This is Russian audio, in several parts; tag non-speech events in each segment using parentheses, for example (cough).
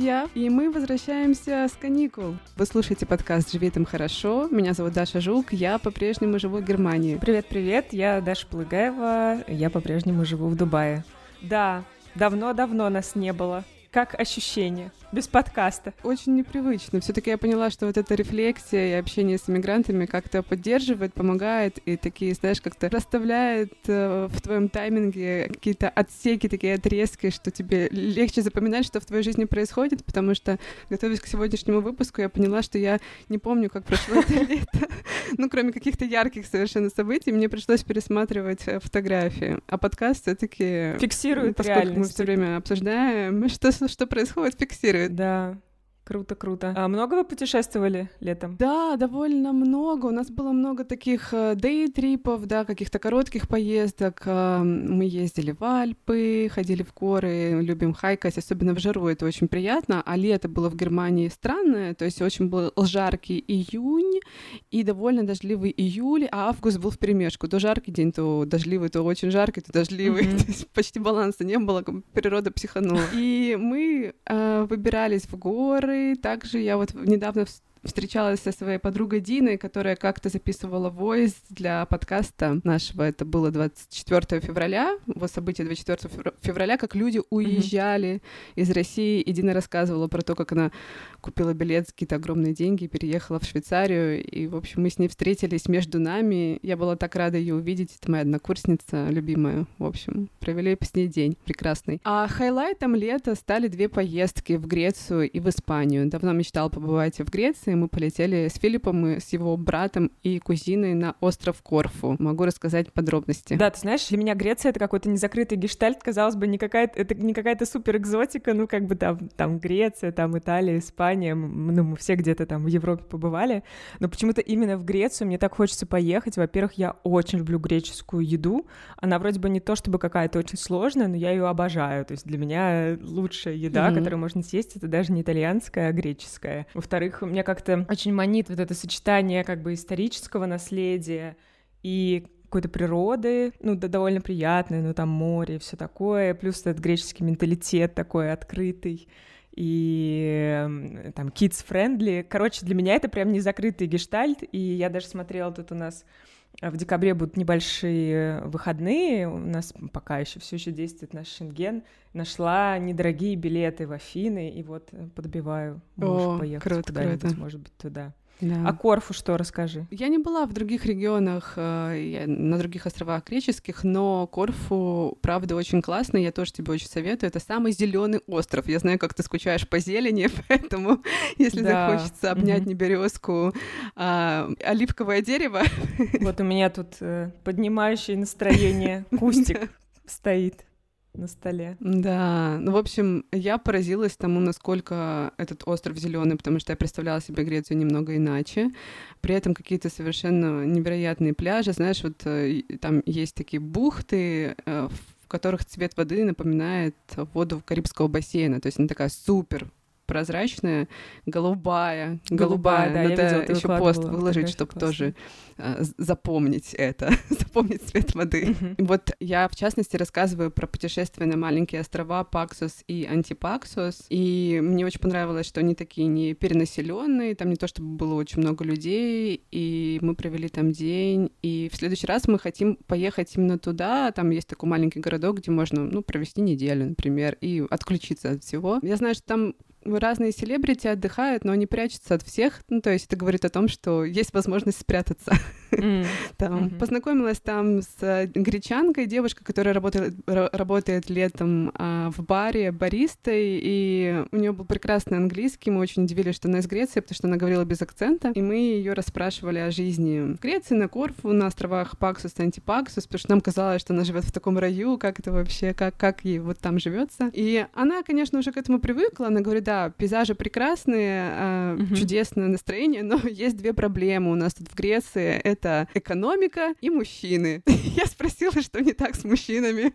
друзья! И мы возвращаемся с каникул. Вы слушаете подкаст «Живи там хорошо». Меня зовут Даша Жук, я по-прежнему живу в Германии. Привет-привет, я Даша Плыгаева, я по-прежнему живу в Дубае. Да, давно-давно нас не было. Как ощущение? Без подкаста. Очень непривычно. Все-таки я поняла, что вот эта рефлексия и общение с иммигрантами как-то поддерживает, помогает и такие, знаешь, как-то расставляет э, в твоем тайминге какие-то отсеки, такие отрезки, что тебе легче запоминать, что в твоей жизни происходит, потому что, готовясь к сегодняшнему выпуску, я поняла, что я не помню, как прошло это (laughs) лето. Ну, кроме каких-то ярких совершенно событий, мне пришлось пересматривать э, фотографии. А подкаст все-таки фиксирует поскольку реальность. мы все время обсуждаем, (laughs) что, что происходит, фиксирует да. Круто, круто. А много вы путешествовали летом? Да, довольно много. У нас было много таких дей-трипов, да, каких-то коротких поездок. А, мы ездили в Альпы, ходили в горы, любим хайкать, особенно в жару, это очень приятно. А лето было в Германии странное, то есть очень был жаркий июнь и довольно дождливый июль, а август был в перемешку. То жаркий день, то дождливый, то очень жаркий, то дождливый. Mm-hmm. (laughs) То есть почти баланса не было, природа психанула. И мы э, выбирались в горы, также я вот недавно встречалась со своей подругой Диной, которая как-то записывала войс для подкаста нашего. Это было 24 февраля, вот событие 24 февраля, как люди уезжали mm-hmm. из России. И Дина рассказывала про то, как она купила билет за какие-то огромные деньги, переехала в Швейцарию. И, в общем, мы с ней встретились между нами. Я была так рада ее увидеть. Это моя однокурсница любимая. В общем, провели с ней день прекрасный. А хайлайтом лета стали две поездки в Грецию и в Испанию. Давно мечтала побывать в Греции, Греции мы полетели с Филиппом и с его братом и кузиной на остров Корфу. Могу рассказать подробности. Да, ты знаешь, для меня Греция — это какой-то незакрытый гештальт, казалось бы, не какая-то, это не какая-то супер экзотика, ну, как бы там, там Греция, там Италия, Испания, ну, мы все где-то там в Европе побывали, но почему-то именно в Грецию мне так хочется поехать. Во-первых, я очень люблю греческую еду, она вроде бы не то чтобы какая-то очень сложная, но я ее обожаю, то есть для меня лучшая еда, mm-hmm. которую можно съесть, это даже не итальянская, а греческая. Во-вторых, мне как как-то очень манит вот это сочетание как бы исторического наследия и какой-то природы, ну, да, довольно приятной, ну, там море и все такое, плюс этот греческий менталитет такой открытый и там kids-friendly. Короче, для меня это прям не закрытый гештальт, и я даже смотрела тут у нас в декабре будут небольшие выходные, у нас пока еще все еще действует наш шенген. Нашла недорогие билеты в Афины, и вот подбиваю мужа поехать круто, куда-нибудь, круто. может быть, туда. Да. А Корфу что, расскажи? Я не была в других регионах, э, на других островах греческих, но Корфу, правда, очень классно, я тоже тебе очень советую. Это самый зеленый остров. Я знаю, как ты скучаешь по зелени, (laughs) поэтому если да. захочется обнять mm-hmm. не березку, а оливковое дерево. Вот у меня тут э, поднимающий настроение (laughs) кустик стоит на столе. Да, ну, в общем, я поразилась тому, насколько этот остров зеленый, потому что я представляла себе Грецию немного иначе. При этом какие-то совершенно невероятные пляжи, знаешь, вот э, там есть такие бухты, э, в которых цвет воды напоминает воду Карибского бассейна, то есть она такая супер прозрачная, голубая, голубая. голубая да, Надо еще пост выложить, чтобы тоже э, запомнить это, (laughs) запомнить цвет воды. Mm-hmm. Вот я, в частности, рассказываю про путешествия на маленькие острова Паксус и Антипаксус, и мне очень понравилось, что они такие не перенаселенные, там не то чтобы было очень много людей, и мы провели там день, и в следующий раз мы хотим поехать именно туда, там есть такой маленький городок, где можно, ну, провести неделю, например, и отключиться от всего. Я знаю, что там разные селебрити отдыхают, но они прячутся от всех. Ну, то есть это говорит о том, что есть возможность спрятаться. (laughs) Mm. (laughs) там. Mm-hmm. Познакомилась там с гречанкой, девушкой, которая работает, работает летом а, в баре баристой, и у нее был прекрасный английский. Мы очень удивились, что она из Греции, потому что она говорила без акцента. И мы ее расспрашивали о жизни в Греции, на Корфу, на островах Паксус и Антипаксус, потому что нам казалось, что она живет в таком раю, как это вообще, как, как ей вот там живется. И она, конечно, уже к этому привыкла. Она говорит, да, пейзажи прекрасные, uh-huh. чудесное настроение, но (laughs) есть две проблемы у нас тут в Греции. Это экономика и мужчины. (laughs) Я спросила, что не так с мужчинами.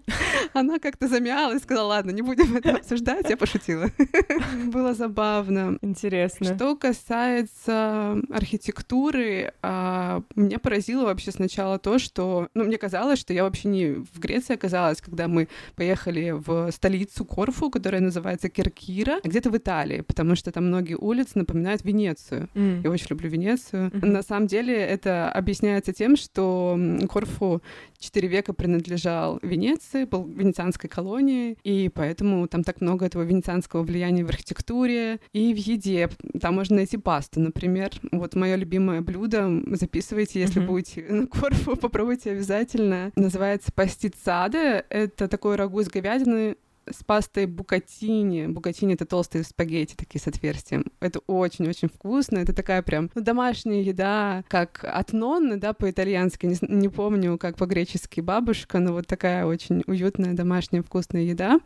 Она как-то замялась, сказала, ладно, не будем это обсуждать, я пошутила. (laughs) Было забавно. Интересно. Что касается архитектуры, а, меня поразило вообще сначала то, что... Ну, мне казалось, что я вообще не в Греции оказалась, когда мы поехали в столицу Корфу, которая называется Киркира, а где-то в Италии, потому что там многие улицы напоминают Венецию. Mm. Я очень люблю Венецию. Mm-hmm. На самом деле это объясняется тем, что Корфу четыре века принадлежал Венеции, был венецианской колонией, и поэтому там так много этого венецианского влияния в архитектуре и в еде. Там можно найти пасту, например. Вот мое любимое блюдо, записывайте, если mm-hmm. будете (laughs) на Корфу, попробуйте обязательно. Называется пастицаде. Это такой рагу из говядины с пастой букатини. Букатини — это толстые спагетти такие с отверстием. Это очень-очень вкусно. Это такая прям ну, домашняя еда, как от нонны, да, по-итальянски. Не, не помню, как по-гречески бабушка, но вот такая очень уютная домашняя вкусная еда.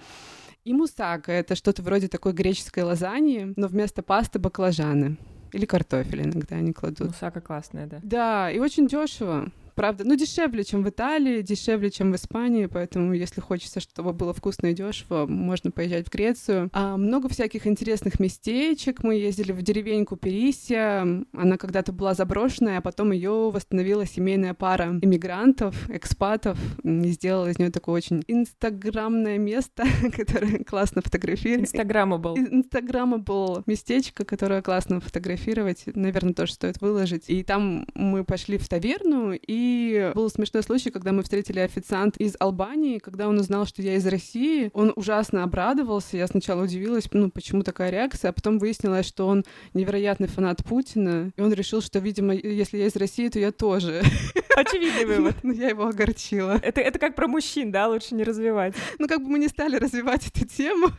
И мусака — это что-то вроде такой греческой лазаньи, но вместо пасты баклажаны. Или картофель иногда они кладут. Мусака классная, да. Да, и очень дешево правда, ну, дешевле, чем в Италии, дешевле, чем в Испании, поэтому, если хочется, чтобы было вкусно и дешево, можно поезжать в Грецию. А много всяких интересных местечек. Мы ездили в деревеньку Перисия. Она когда-то была заброшенная, а потом ее восстановила семейная пара иммигрантов, экспатов, и сделала из нее такое очень инстаграмное место, (laughs) которое классно фотографировать. Инстаграмабл. Инстаграмабл местечко, которое классно фотографировать. Наверное, тоже стоит выложить. И там мы пошли в таверну, и был смешной случай, когда мы встретили официант из Албании, когда он узнал, что я из России, он ужасно обрадовался. Я сначала удивилась, ну, почему такая реакция, а потом выяснилось, что он невероятный фанат Путина, и он решил, что, видимо, если я из России, то я тоже. (laughs) Очевидный вывод. Но (laughs) я его огорчила. Это, это как про мужчин, да, лучше не развивать. Ну, как бы мы не стали развивать эту тему.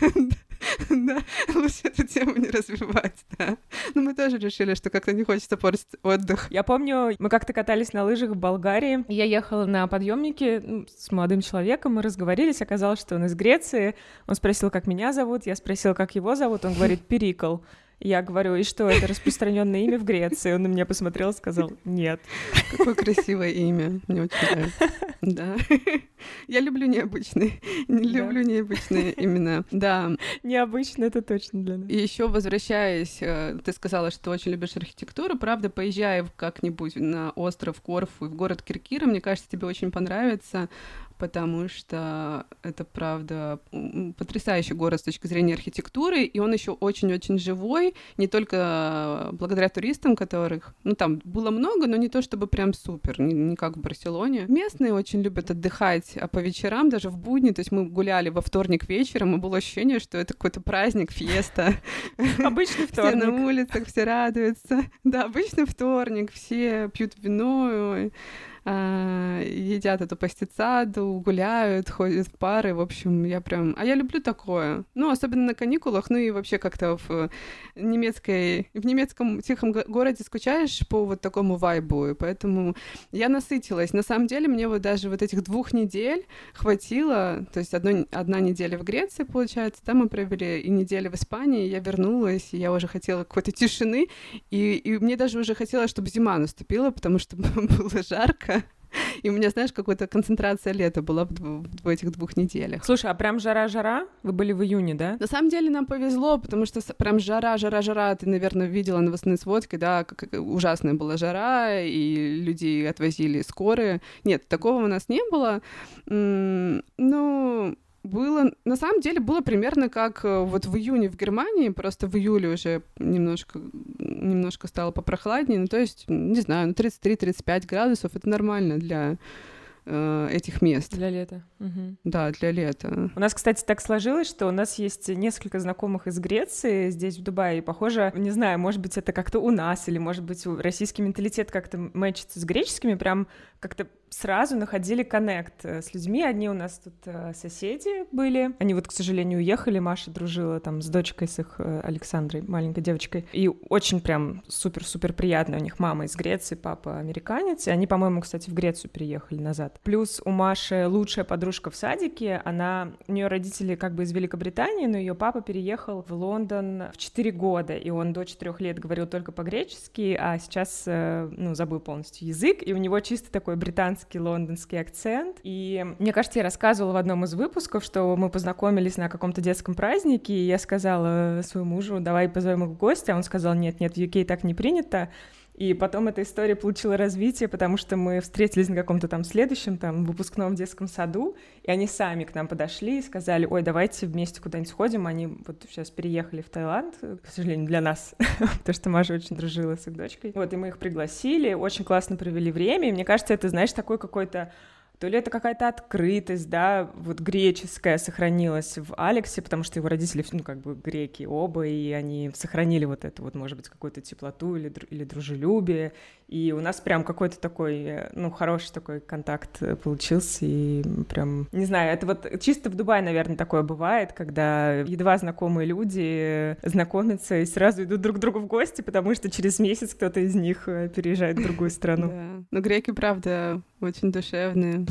(laughs) (laughs) Да, лучше эту тему не развивать, да. Но мы тоже решили, что как-то не хочется портить отдых. Я помню, мы как-то катались на лыжах в Болгарии. Я ехала на подъемнике ну, с молодым человеком, мы разговорились, оказалось, что он из Греции. Он спросил, как меня зовут, я спросила, как его зовут, он говорит, Перикл. Я говорю, и что, это распространенное имя в Греции? Он на меня посмотрел и сказал, нет. Какое красивое имя, мне очень нравится. Да. Я люблю необычные, не люблю необычные имена. Да. Необычно это точно для нас. И еще возвращаясь, э, ты сказала, что очень любишь архитектуру, правда, поезжай как-нибудь на остров Корфу и в город Киркира, мне кажется, тебе очень понравится потому что это, правда, потрясающий город с точки зрения архитектуры, и он еще очень-очень живой, не только благодаря туристам, которых, ну, там было много, но не то чтобы прям супер, не, не как в Барселоне. Местные очень любят отдыхать а по вечерам, даже в будни, то есть мы гуляли во вторник вечером, и было ощущение, что это какой-то праздник, феста. (laughs) Обычный вторник. (laughs) Все на улицах, все радуются. Да, обычный вторник, все пьют вино, едят эту пастицаду, гуляют, ходят в пары, в общем, я прям... А я люблю такое. Ну, особенно на каникулах, ну и вообще как-то в немецкой... В немецком тихом городе скучаешь по вот такому вайбу, и поэтому я насытилась. На самом деле мне вот даже вот этих двух недель хватило, то есть одно, одна неделя в Греции, получается, там мы провели и неделю в Испании, я вернулась, и я уже хотела какой-то тишины, и, и мне даже уже хотелось, чтобы зима наступила, потому что (laughs) было жарко. (laughs) И у меня, знаешь, какая-то концентрация лета была в, в этих двух неделях. Слушай, а прям жара-жара? Вы были в июне, да? На самом деле нам повезло, потому что прям жара-жара-жара, ты, наверное, видела новостные сводки, да, как ужасная была жара, и людей отвозили скорые. Нет, такого у нас не было. Ну, было, на самом деле, было примерно как э, вот в июне в Германии, просто в июле уже немножко, немножко стало попрохладнее, ну, то есть, не знаю, ну, 33-35 градусов — это нормально для э, этих мест. Для лета. Угу. Да, для лета. У нас, кстати, так сложилось, что у нас есть несколько знакомых из Греции здесь, в Дубае, и похоже, не знаю, может быть, это как-то у нас, или, может быть, российский менталитет как-то мэчится с греческими, прям как-то сразу находили коннект э, с людьми. Одни у нас тут э, соседи были. Они вот, к сожалению, уехали. Маша дружила там с дочкой с их э, Александрой, маленькой девочкой. И очень прям супер-супер приятно. У них мама из Греции, папа американец. И они, по-моему, кстати, в Грецию переехали назад. Плюс у Маши лучшая подружка в садике. Она... У нее родители как бы из Великобритании, но ее папа переехал в Лондон в 4 года. И он до 4 лет говорил только по-гречески, а сейчас, ну, забыл полностью язык. И у него чисто такой британский американский лондонский акцент. И мне кажется, я рассказывала в одном из выпусков, что мы познакомились на каком-то детском празднике, и я сказала своему мужу, давай позовем их в гости, а он сказал, нет, нет, в UK так не принято. И потом эта история получила развитие, потому что мы встретились на каком-то там следующем там выпускном детском саду, и они сами к нам подошли и сказали, ой, давайте вместе куда-нибудь сходим. Они вот сейчас переехали в Таиланд, к сожалению, для нас, (laughs) потому что Маша очень дружила с их дочкой. Вот, и мы их пригласили, очень классно провели время, и мне кажется, это, знаешь, такой какой-то то ли это какая-то открытость, да, вот греческая сохранилась в Алексе, потому что его родители, ну, как бы греки оба, и они сохранили вот это вот, может быть, какую-то теплоту или, или дружелюбие, и у нас прям какой-то такой, э, ну, хороший такой контакт э, получился, и прям, не знаю, это вот чисто в Дубае, наверное, такое бывает, когда едва знакомые люди знакомятся и сразу идут друг к другу в гости, потому что через месяц кто-то из них э, переезжает в другую страну. (laughs) Да. Но греки, правда, очень душевные.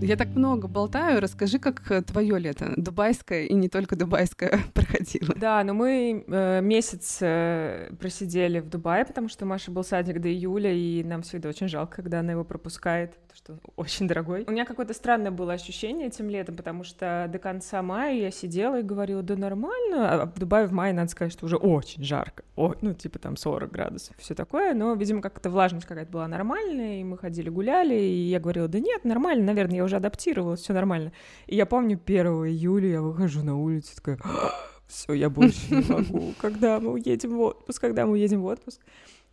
Я так много болтаю. Расскажи, как э, твое лето, дубайское и не только дубайское, (laughs) проходило. Да, но мы э, месяц э, просидели в Дубае, потому что Маша был садик до июля, и нам всегда очень жалко, когда она его пропускает что очень дорогой. У меня какое-то странное было ощущение этим летом, потому что до конца мая я сидела и говорила, да нормально, а в Дубае в мае, надо сказать, что уже очень жарко, О, ну, типа там 40 градусов, все такое, но, видимо, как-то влажность какая-то была нормальная, и мы ходили, гуляли, и я говорила, да нет, нормально, наверное, я уже адаптировалась, все нормально. И я помню, 1 июля я выхожу на улицу, такая, все, я больше не могу, когда мы уедем в отпуск, когда мы уедем в отпуск.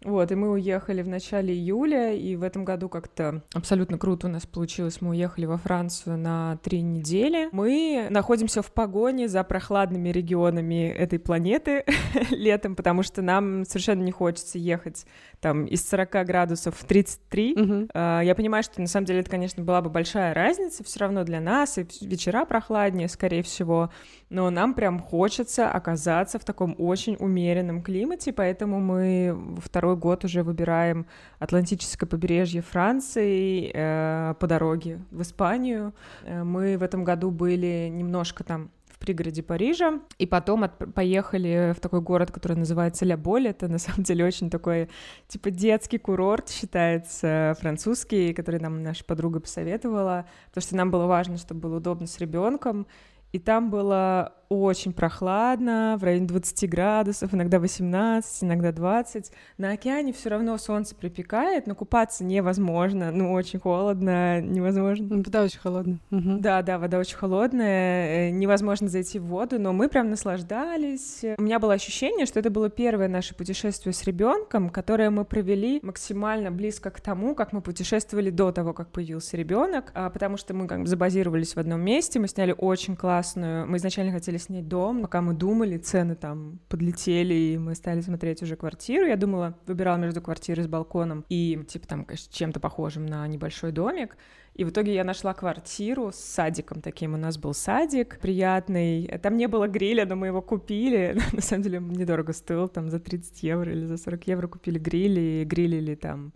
Вот, и мы уехали в начале июля, и в этом году как-то абсолютно круто у нас получилось. Мы уехали во Францию на три недели. Мы находимся в погоне за прохладными регионами этой планеты (laughs) летом, потому что нам совершенно не хочется ехать там из 40 градусов в 33. Угу. Я понимаю, что на самом деле это, конечно, была бы большая разница все равно для нас, и вечера прохладнее, скорее всего, но нам прям хочется оказаться в таком очень умеренном климате, поэтому мы второй год уже выбираем Атлантическое побережье Франции э, по дороге в Испанию. Э, мы в этом году были немножко там в пригороде Парижа, и потом от... поехали в такой город, который называется Ля Боль. Это на самом деле очень такой, типа, детский курорт считается французский, который нам наша подруга посоветовала, потому что нам было важно, чтобы было удобно с ребенком, и там было очень прохладно, в районе 20 градусов, иногда 18, иногда 20. На океане все равно солнце припекает, но купаться невозможно, ну, очень холодно, невозможно. Ну, вода очень холодная. Угу. Да, да, вода очень холодная, э, невозможно зайти в воду, но мы прям наслаждались. У меня было ощущение, что это было первое наше путешествие с ребенком, которое мы провели максимально близко к тому, как мы путешествовали до того, как появился ребенок, а, потому что мы как бы забазировались в одном месте, мы сняли очень классную, мы изначально хотели хотели снять дом. Пока мы думали, цены там подлетели, и мы стали смотреть уже квартиру. Я думала, выбирала между квартирой с балконом и, типа, там, конечно, чем-то похожим на небольшой домик. И в итоге я нашла квартиру с садиком таким. У нас был садик приятный. Там не было гриля, но мы его купили. (laughs) На самом деле недорого стоил. Там за 30 евро или за 40 евро купили гриль и грилили там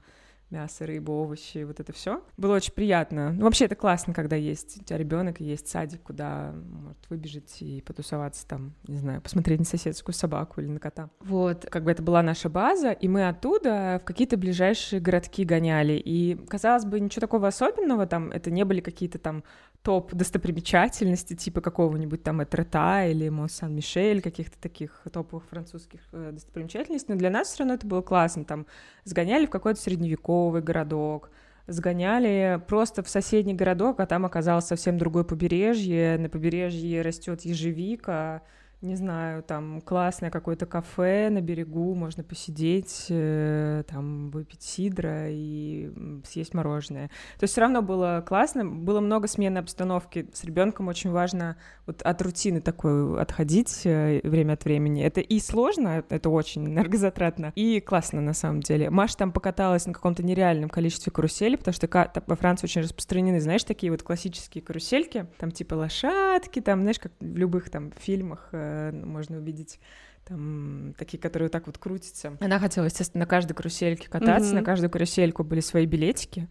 мясо, рыбу, овощи, вот это все. Было очень приятно. Ну, вообще это классно, когда есть у тебя ребенок есть садик, куда может выбежать и потусоваться там, не знаю, посмотреть на соседскую собаку или на кота. Вот, как бы это была наша база, и мы оттуда в какие-то ближайшие городки гоняли. И, казалось бы, ничего такого особенного там, это не были какие-то там топ достопримечательности типа какого-нибудь там Этрета или Мон-Сан-Мишель, каких-то таких топовых французских э, достопримечательностей, но для нас все равно это было классно. Там сгоняли в какой-то средневековый городок, сгоняли просто в соседний городок, а там оказалось совсем другое побережье. На побережье растет ежевика, не знаю, там классное какое-то кафе на берегу, можно посидеть, э, там выпить сидра и съесть мороженое. То есть все равно было классно, было много смены обстановки. С ребенком очень важно вот от рутины такой отходить э, время от времени. Это и сложно, это очень энергозатратно, и классно на самом деле. Маша там покаталась на каком-то нереальном количестве каруселей, потому что во Франции очень распространены, знаешь, такие вот классические карусельки, там типа лошадки, там, знаешь, как в любых там фильмах э, можно увидеть там такие, которые вот так вот крутятся. Она хотела, естественно, на каждой карусельке кататься, mm-hmm. на каждую карусельку были свои билетики.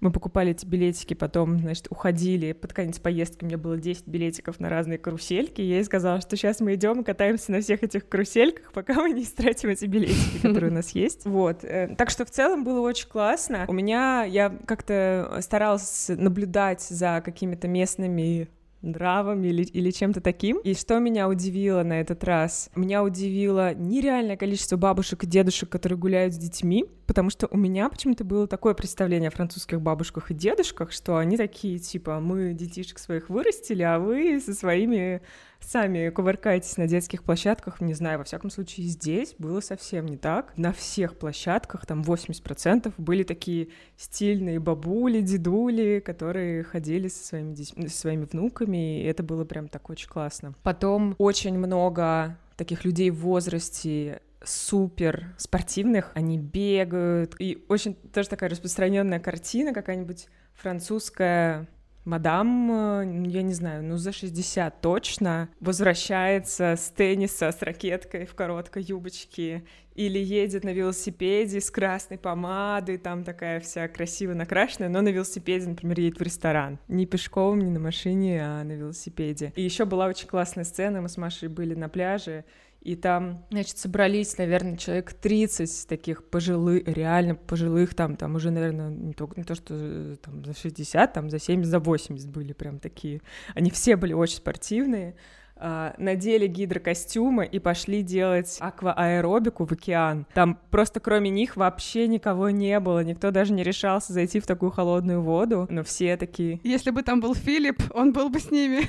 Мы покупали эти билетики, потом, значит, уходили. Под конец поездки у меня было 10 билетиков на разные карусельки. И я ей сказала, что сейчас мы идем и катаемся на всех этих карусельках, пока мы не истратим эти билетики, которые у нас есть. (laughs) Вот. Э, так что в целом было очень классно. У меня, я как-то старалась наблюдать за какими-то местными нравом или, или чем-то таким. И что меня удивило на этот раз? Меня удивило нереальное количество бабушек и дедушек, которые гуляют с детьми, потому что у меня почему-то было такое представление о французских бабушках и дедушках, что они такие, типа, мы детишек своих вырастили, а вы со своими сами кувыркаетесь на детских площадках, не знаю, во всяком случае здесь было совсем не так. На всех площадках, там 80% были такие стильные бабули, дедули, которые ходили со своими, детьми, со своими внуками, и это было прям так очень классно. Потом очень много таких людей в возрасте супер спортивных, они бегают, и очень тоже такая распространенная картина, какая-нибудь французская мадам, э, я не знаю, ну за 60 точно, возвращается с тенниса с ракеткой в короткой юбочке или едет на велосипеде с красной помадой, там такая вся красиво накрашенная, но на велосипеде, например, едет в ресторан. Не пешком, не на машине, а на велосипеде. И еще была очень классная сцена, мы с Машей были на пляже, и там, значит, собрались, наверное, человек 30 таких пожилых, реально пожилых, там, там уже, наверное, не то, не то, что э, там за 60, там за 70, за 80 были прям такие. Они все были очень спортивные, надели гидрокостюмы и пошли делать аквааэробику в океан. Там просто кроме них вообще никого не было, никто даже не решался зайти в такую холодную воду, но все такие... Если бы там был Филипп, он был бы с ними.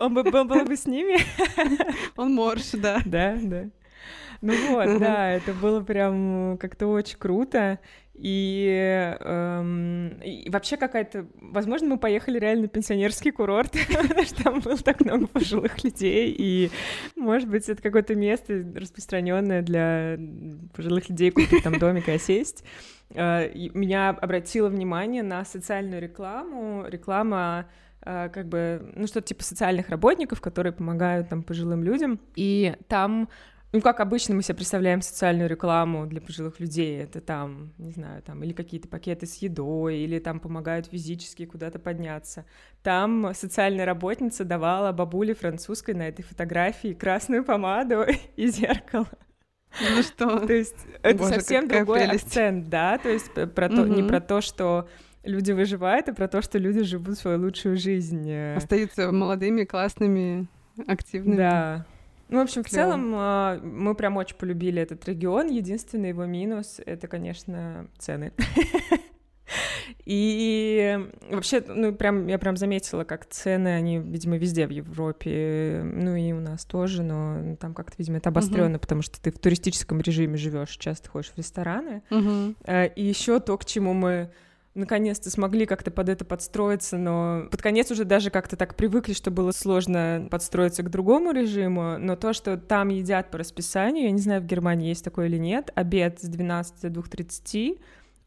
Он бы был, был бы с ними? Он морж, да. Да, да. Ну вот, да, это было прям как-то очень круто. И, эм, и вообще какая-то... Возможно, мы поехали реально на пенсионерский курорт, (laughs) потому что там было так много пожилых людей, и, может быть, это какое-то место распространенное для пожилых людей купить там домик и осесть. Э, меня обратило внимание на социальную рекламу. Реклама э, как бы, ну, что-то типа социальных работников, которые помогают там пожилым людям. И там ну, как обычно мы себе представляем социальную рекламу для пожилых людей, это там, не знаю, там, или какие-то пакеты с едой, или там помогают физически куда-то подняться. Там социальная работница давала бабуле французской на этой фотографии красную помаду (laughs) и зеркало. Ну что? (laughs) То есть это Боже, совсем другой прелесть. акцент, да, то есть про то, угу. не про то, что люди выживают, а про то, что люди живут свою лучшую жизнь. Остаются молодыми, классными, активными. Да, ну, в общем, Клево. в целом а, мы прям очень полюбили этот регион. Единственный его минус — это, конечно, цены. (laughs) И вообще, ну, прям, я прям заметила, как цены, они, видимо, везде в Европе, ну, и у нас тоже, но там как-то, видимо, это обостренно, uh-huh. потому что ты в туристическом режиме живешь, часто ходишь в рестораны. Uh-huh. И еще то, к чему мы наконец-то смогли как-то под это подстроиться, но под конец уже даже как-то так привыкли, что было сложно подстроиться к другому режиму, но то, что там едят по расписанию, я не знаю, в Германии есть такое или нет, обед с 12 до 2.30,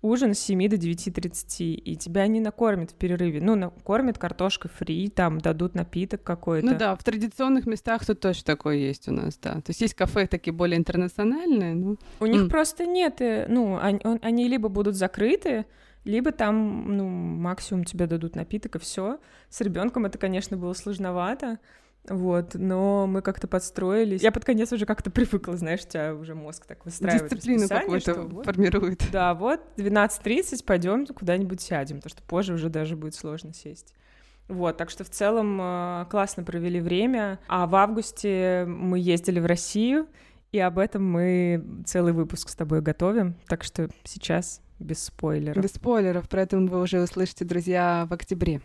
ужин с 7 до 9.30, и тебя не накормят в перерыве. Ну, накормят картошкой фри, там дадут напиток какой-то. Ну да, в традиционных местах тут тоже такое есть у нас, да. То есть есть кафе такие более интернациональные, ну... У них просто нет, э, ну, они, они либо будут закрыты, либо там, ну, максимум тебе дадут напиток и все. С ребенком это, конечно, было сложновато. Вот, но мы как-то подстроились. Я под конец уже как-то привыкла, знаешь, у тебя уже мозг так выстраивает Дисциплину какую-то вот, формирует. Да, вот, 12.30 пойдем куда-нибудь сядем, потому что позже уже даже будет сложно сесть. Вот, так что в целом э, классно провели время. А в августе мы ездили в Россию, и об этом мы целый выпуск с тобой готовим. Так что сейчас без спойлеров. Без спойлеров, поэтому вы уже услышите, друзья, в октябре.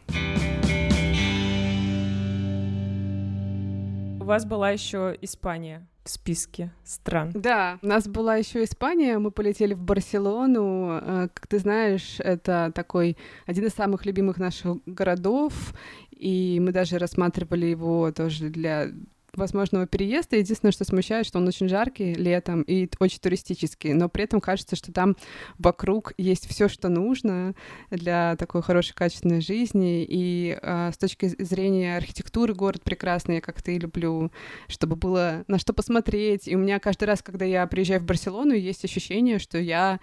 У вас была еще Испания в списке стран. Да, у нас была еще Испания, мы полетели в Барселону. Э, как ты знаешь, это такой один из самых любимых наших городов, и мы даже рассматривали его тоже для возможного переезда. Единственное, что смущает, что он очень жаркий летом и очень туристический, но при этом кажется, что там вокруг есть все, что нужно для такой хорошей, качественной жизни. И э, с точки зрения архитектуры город прекрасный, я как-то и люблю, чтобы было на что посмотреть. И у меня каждый раз, когда я приезжаю в Барселону, есть ощущение, что я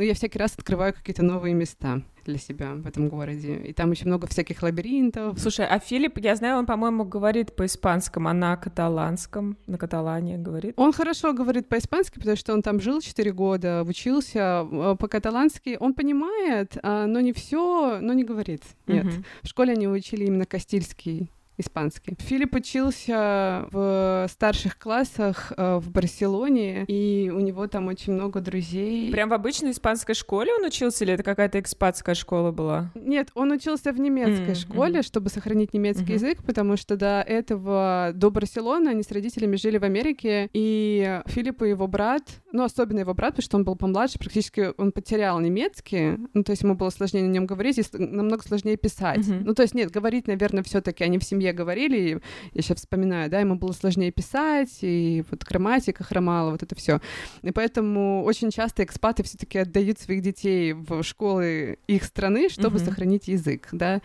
ну, я всякий раз открываю какие-то новые места для себя в этом городе. И там еще много всяких лабиринтов. Слушай, а Филипп, я знаю, он, по-моему, говорит по-испанскому, а на каталанском, на каталане говорит. Он хорошо говорит по-испански, потому что он там жил 4 года, учился э, по-каталански. Он понимает, а, но не все, но не говорит. Нет. Угу. В школе они учили именно кастильский испанский. Филипп учился в старших классах э, в Барселоне, и у него там очень много друзей. Прям в обычной испанской школе он учился, или это какая-то экспатская школа была? Нет, он учился в немецкой mm-hmm. школе, чтобы сохранить немецкий mm-hmm. язык, потому что до этого, до Барселоны, они с родителями жили в Америке, и Филипп и его брат, ну, особенно его брат, потому что он был помладше, практически он потерял немецкий, ну, то есть ему было сложнее на нем говорить, и намного сложнее писать. Mm-hmm. Ну, то есть, нет, говорить, наверное, все таки они в семье говорили, я сейчас вспоминаю, да, ему было сложнее писать, и вот грамматика хромала, вот это все. И поэтому очень часто экспаты все таки отдают своих детей в школы их страны, чтобы mm-hmm. сохранить язык, да.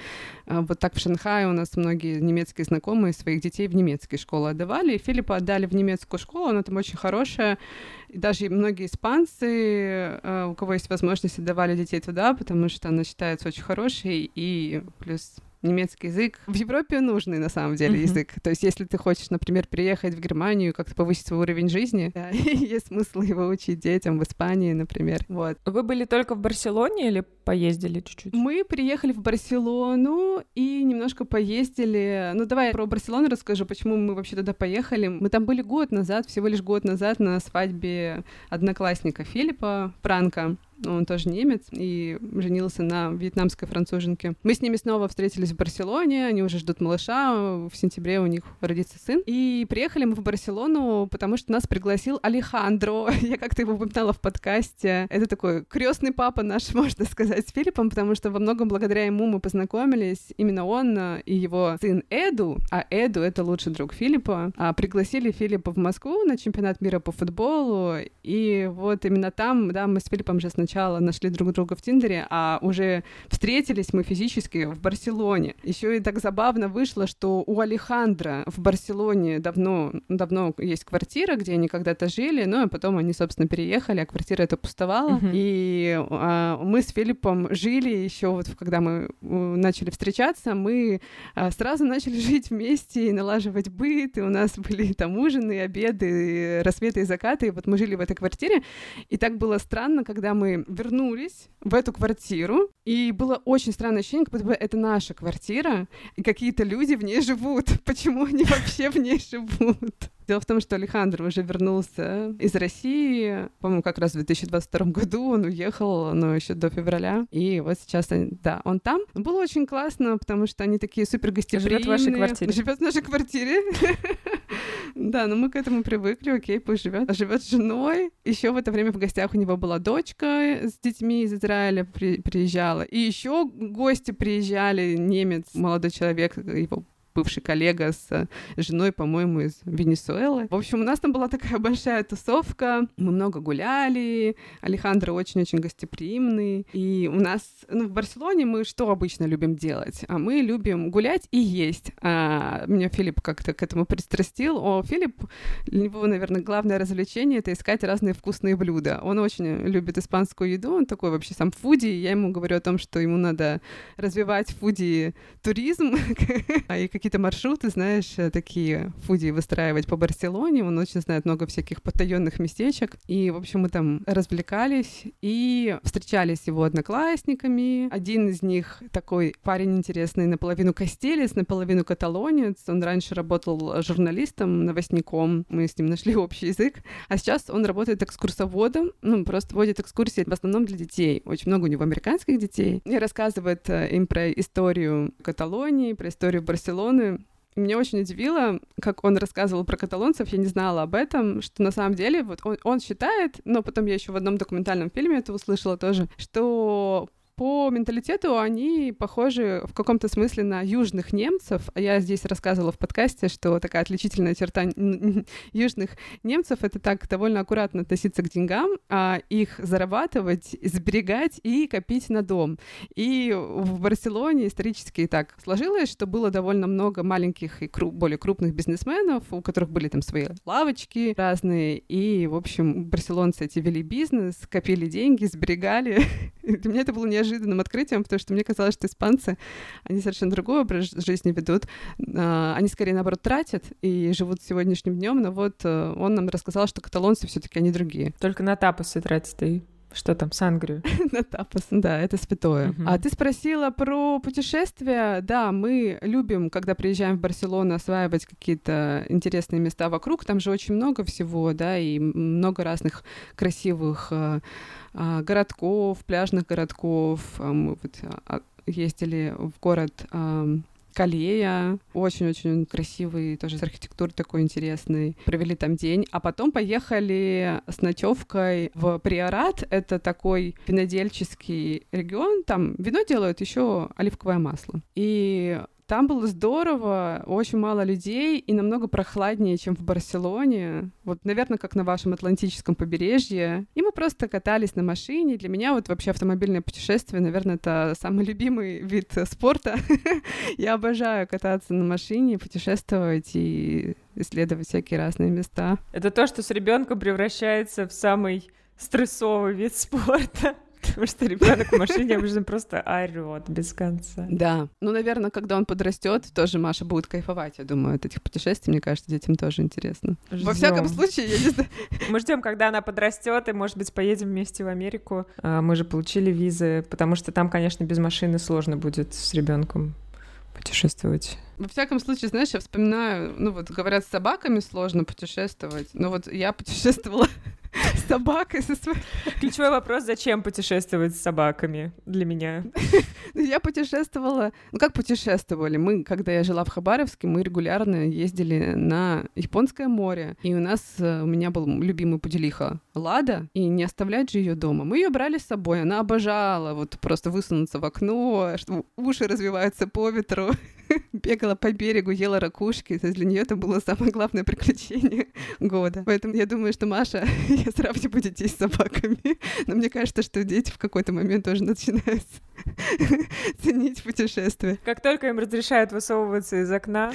А вот так в Шанхае у нас многие немецкие знакомые своих детей в немецкие школы отдавали, и Филиппа отдали в немецкую школу, она там очень хорошая, и даже многие испанцы, э, у кого есть возможность, отдавали детей туда, потому что она считается очень хорошей, и плюс немецкий язык в Европе нужный на самом деле uh-huh. язык. То есть, если ты хочешь, например, приехать в Германию, как-то повысить свой уровень жизни, да, (laughs) есть смысл его учить детям в Испании, например. Вот. Вы были только в Барселоне или поездили чуть-чуть? Мы приехали в Барселону и немножко поездили. Ну, давай я про Барселону расскажу, почему мы вообще туда поехали. Мы там были год назад, всего лишь год назад на свадьбе одноклассника Филиппа Франка он тоже немец, и женился на вьетнамской француженке. Мы с ними снова встретились в Барселоне, они уже ждут малыша, в сентябре у них родится сын. И приехали мы в Барселону, потому что нас пригласил Алехандро, (laughs) я как-то его упоминала в подкасте. Это такой крестный папа наш, (laughs) можно сказать, с Филиппом, потому что во многом благодаря ему мы познакомились. Именно он и его сын Эду, а Эду — это лучший друг Филиппа, а пригласили Филиппа в Москву на чемпионат мира по футболу, и вот именно там, да, мы с Филиппом же сначала нашли друг друга в Тиндере, а уже встретились мы физически в Барселоне. Еще и так забавно вышло, что у Алехандра в Барселоне давно, давно есть квартира, где они когда-то жили, ну, а потом они, собственно, переехали, а квартира эта пустовала. Uh-huh. И а, мы с Филиппом жили еще вот, когда мы начали встречаться, мы а, сразу начали (laughs) жить вместе и налаживать быт, и у нас были там ужины, обеды, рассветы и закаты, и вот мы жили в этой квартире, и так было странно, когда мы вернулись в эту квартиру, и было очень странное ощущение, как будто бы это наша квартира, и какие-то люди в ней живут. (laughs) Почему они вообще в ней живут? Дело в том, что Александр уже вернулся из России, по-моему, как раз в 2022 году он уехал, но еще до февраля, и вот сейчас, да, он там. Было очень классно, потому что они такие супер гостеприимные. Живет в вашей квартире. Живет в нашей квартире. (laughs) Да, но мы к этому привыкли, окей, пусть живет. Живет с женой. Еще в это время в гостях у него была дочка с детьми из Израиля приезжала. И еще гости приезжали, немец, молодой человек, его бывший коллега с э, женой, по-моему, из Венесуэлы. В общем, у нас там была такая (laughs) большая тусовка, мы много гуляли, Алехандро очень-очень гостеприимный, и у нас, ну, в Барселоне мы что обычно любим делать? А мы любим гулять и есть. А меня Филипп как-то к этому пристрастил. О, Филипп, для него, наверное, главное развлечение — это искать разные вкусные блюда. Он очень любит испанскую еду, он такой вообще сам фуди, я ему говорю о том, что ему надо развивать фуди-туризм (laughs) и какие какие-то маршруты, знаешь, э, такие фуди выстраивать по Барселоне. Он очень знает много всяких потаенных местечек. И, в общем, мы там развлекались и встречались с его одноклассниками. Один из них такой парень интересный, наполовину костелец, наполовину каталонец. Он раньше работал журналистом, новостником. Мы с ним нашли общий язык. А сейчас он работает экскурсоводом, ну, просто водит экскурсии в основном для детей. Очень много у него американских детей. И рассказывает э, им про историю Каталонии, про историю Барселоны, Барселоны. Меня очень удивило, как он рассказывал про каталонцев, я не знала об этом, что на самом деле вот он, он считает, но потом я еще в одном документальном фильме это услышала тоже, что по менталитету они похожи в каком-то смысле на южных немцев. А я здесь рассказывала в подкасте, что такая отличительная черта южных немцев — это так довольно аккуратно относиться к деньгам, а их зарабатывать, сберегать и копить на дом. И в Барселоне исторически так сложилось, что было довольно много маленьких и кру- более крупных бизнесменов, у которых были там свои лавочки разные, и, в общем, барселонцы эти вели бизнес, копили деньги, сберегали. (laughs) Для меня это было неожиданно неожиданным открытием, потому что мне казалось, что испанцы, они совершенно другой образ жизни ведут. А, они скорее, наоборот, тратят и живут сегодняшним днем, но вот э, он нам рассказал, что каталонцы все таки они другие. Только на тапосы тратят и Что там, сангрию? (laughs) На тапос, да, это святое. А ты спросила про путешествия. Да, мы любим, когда приезжаем в Барселону, осваивать какие-то интересные места вокруг. Там же очень много всего, да, и много разных красивых э, э, городков, пляжных городков. Мы вот а, ездили в город Калея, очень-очень красивый, тоже с архитектурой такой интересный. Провели там день, а потом поехали с ночевкой в Приорат. Это такой винодельческий регион, там вино делают еще оливковое масло. И там было здорово, очень мало людей и намного прохладнее, чем в Барселоне. Вот, наверное, как на вашем Атлантическом побережье. И мы просто катались на машине. Для меня вот вообще автомобильное путешествие, наверное, это самый любимый вид спорта. (laughs) Я обожаю кататься на машине, путешествовать и исследовать всякие разные места. Это то, что с ребенком превращается в самый стрессовый вид (laughs) спорта. Потому что ребенок в машине обычно просто орет без конца. Да. Ну, наверное, когда он подрастет, тоже Маша будет кайфовать, я думаю, от этих путешествий. Мне кажется, детям тоже интересно. Ждем. Во всяком случае, я не знаю. Мы ждем, когда она подрастет, и, может быть, поедем вместе в Америку. А, мы же получили визы, потому что там, конечно, без машины сложно будет с ребенком путешествовать. Во всяком случае, знаешь, я вспоминаю, ну вот говорят, с собаками сложно путешествовать. Но вот я путешествовала с собакой со своей. (laughs) Ключевой вопрос, зачем путешествовать с собаками для меня? Ну, я путешествовала... Ну, как путешествовали? Мы, когда я жила в Хабаровске, мы регулярно ездили на Японское море. И у нас, э, у меня был любимый пуделиха Лада, и не оставлять же ее дома. Мы ее брали с собой, она обожала вот просто высунуться в окно, что уши развиваются по ветру. (laughs) (laughs) бегала по берегу, ела ракушки. То есть для нее это было самое главное приключение (laughs) года. Поэтому я думаю, что Маша, (laughs) я сравниваю детей с собаками. Но мне кажется, что дети в какой-то момент тоже начинают ценить путешествия. Как только им разрешают высовываться из окна,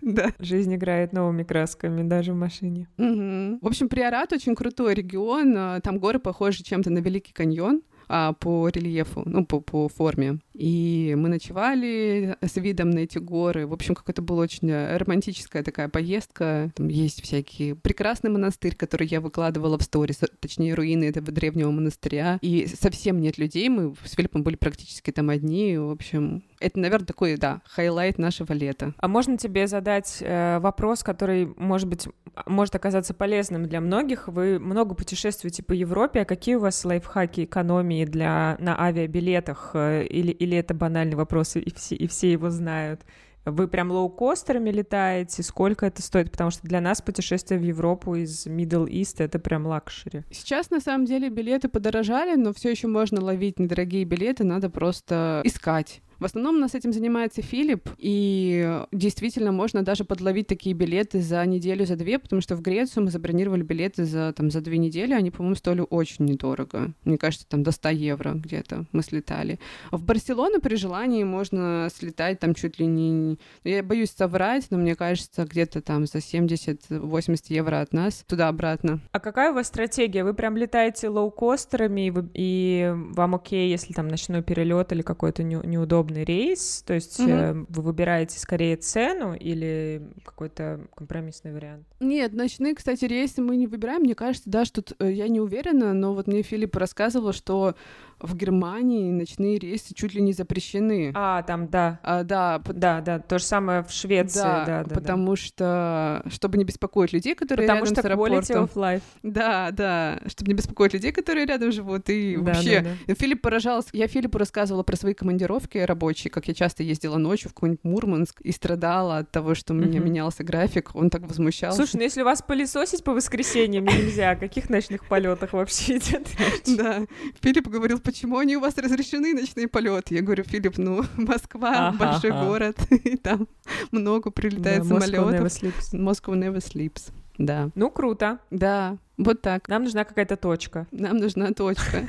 да. жизнь играет новыми красками, даже в машине. В общем, Приорат очень крутой регион. Там горы похожи чем-то на Великий каньон а, по рельефу, ну, по, по форме. И мы ночевали с видом на эти горы. В общем, как это была очень романтическая такая поездка. Там есть всякие прекрасный монастырь, который я выкладывала в сторис, точнее, руины этого древнего монастыря. И совсем нет людей. Мы с Филиппом были практически там одни. В общем, это, наверное, такой, да, highlight нашего лета. А можно тебе задать э, вопрос, который, может быть, может оказаться полезным для многих? Вы много путешествуете по Европе, а какие у вас лайфхаки экономии для, на авиабилетах? Э, или, или это банальный вопрос, и все, и все его знают? Вы прям лоукостерами летаете? Сколько это стоит? Потому что для нас путешествие в Европу из Middle East — это прям luxury. Сейчас, на самом деле, билеты подорожали, но все еще можно ловить недорогие билеты, надо просто искать. В основном у нас этим занимается Филипп, и действительно можно даже подловить такие билеты за неделю, за две, потому что в Грецию мы забронировали билеты за, там, за две недели, они, по-моему, стоили очень недорого. Мне кажется, там до 100 евро где-то мы слетали. В Барселону при желании можно слетать там чуть ли не... Я боюсь соврать, но мне кажется, где-то там за 70-80 евро от нас туда-обратно. А какая у вас стратегия? Вы прям летаете лоукостерами, и, вы... и вам окей, если там ночной перелет или какой-то неудобный удобный рейс, то есть угу. вы выбираете скорее цену или какой-то компромиссный вариант? Нет, ночные, кстати, рейсы мы не выбираем. Мне кажется, да, что э, я не уверена, но вот мне Филипп рассказывал, что в Германии ночные рейсы чуть ли не запрещены. А, там, да. А, да. Да, да, то же самое в Швеции, да, да, да потому да. что, чтобы не беспокоить людей, которые потому рядом что с аэропортом. Of life. Да, да, чтобы не беспокоить людей, которые рядом живут, и да, вообще. Да, да. Филипп поражался, я Филиппу рассказывала про свои командировки рабочие, как я часто ездила ночью в какой-нибудь Мурманск и страдала от того, что у меня менялся график, он так возмущался. Слушай, ну если вас пылесосить по воскресеньям нельзя, о каких ночных полетах вообще идет (laughs) Да, Филипп говорил, почему они у вас разрешены, ночные полеты? Я говорю, Филипп, ну, (laughs) Москва, ага, большой ага. город, (laughs) и там много прилетает да, самолетов. Moscow never sleeps. Да. Ну, круто. Да, вот так. Нам нужна какая-то точка. Нам нужна точка. (laughs)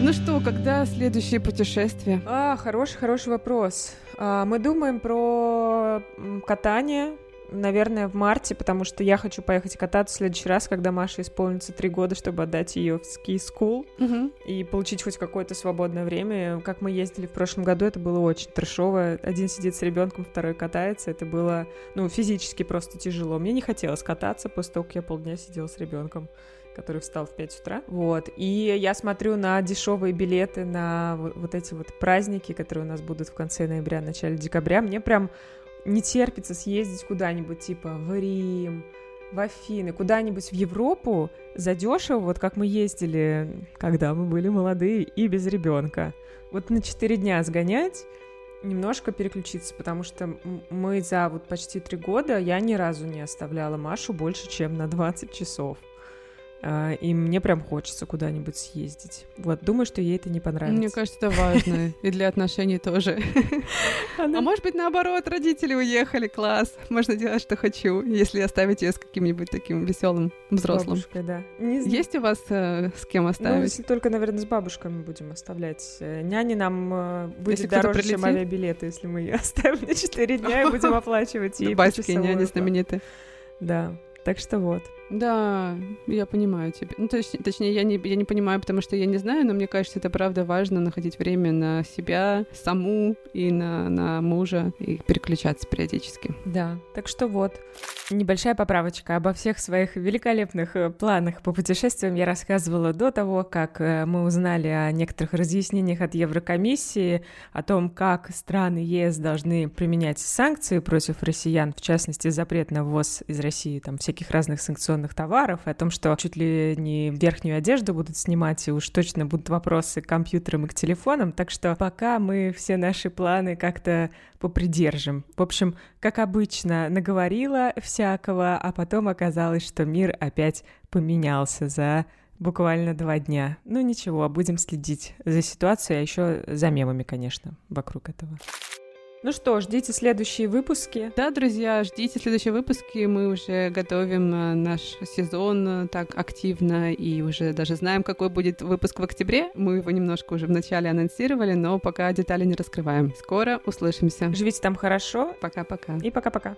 Ну что, когда следующее путешествие? А, хороший, хороший вопрос. А, мы думаем про катание наверное, в марте, потому что я хочу поехать кататься в следующий раз, когда Маше исполнится три года, чтобы отдать ее в ски-скул угу. и получить хоть какое-то свободное время. Как мы ездили в прошлом году, это было очень трешово. Один сидит с ребенком, второй катается. Это было, ну, физически просто тяжело. Мне не хотелось кататься после того, как я полдня сидела с ребенком который встал в 5 утра. Вот. И я смотрю на дешевые билеты на вот, вот эти вот праздники, которые у нас будут в конце ноября, начале декабря. Мне прям не терпится съездить куда-нибудь, типа в Рим, в Афины, куда-нибудь в Европу задешево, вот как мы ездили, когда мы были молодые и без ребенка. Вот на 4 дня сгонять, немножко переключиться, потому что мы за вот почти три года я ни разу не оставляла Машу больше, чем на 20 часов. А, и мне прям хочется куда-нибудь съездить. Вот, думаю, что ей это не понравится. Мне кажется, это важно. (laughs) И для отношений тоже. (laughs) А может быть, наоборот, родители уехали, класс. Можно делать, что хочу, если оставить ее с каким-нибудь таким веселым взрослым. Бабушкой, да. Есть у вас э, с кем оставить? Ну, если только, наверное, с бабушками будем оставлять. Э, няни нам э, будет дороже, чем авиабилеты, если мы ее (laughs) оставим на 4 дня и будем оплачивать ей Дубайские няни знаменитые. Да, так что вот. Да, я понимаю тебя. Ну, точ, точнее, я не, я не понимаю, потому что я не знаю, но мне кажется, это правда важно находить время на себя, саму и на, на мужа, и переключаться периодически. Да, так что вот, небольшая поправочка. Обо всех своих великолепных э, планах по путешествиям я рассказывала до того, как э, мы узнали о некоторых разъяснениях от Еврокомиссии, о том, как страны ЕС должны применять санкции против россиян, в частности, запрет на ввоз из России там всяких разных санкционных инновационных товаров, и о том, что чуть ли не верхнюю одежду будут снимать, и уж точно будут вопросы к компьютерам и к телефонам. Так что пока мы все наши планы как-то попридержим. В общем, как обычно, наговорила всякого, а потом оказалось, что мир опять поменялся за буквально два дня. Ну ничего, будем следить за ситуацией, а еще за мемами, конечно, вокруг этого. Ну что, ждите следующие выпуски. Да, друзья, ждите следующие выпуски. Мы уже готовим э, наш сезон э, так активно и уже даже знаем, какой будет выпуск в октябре. Мы его немножко уже вначале анонсировали, но пока детали не раскрываем. Скоро услышимся. Живите там хорошо. Пока-пока. И пока-пока.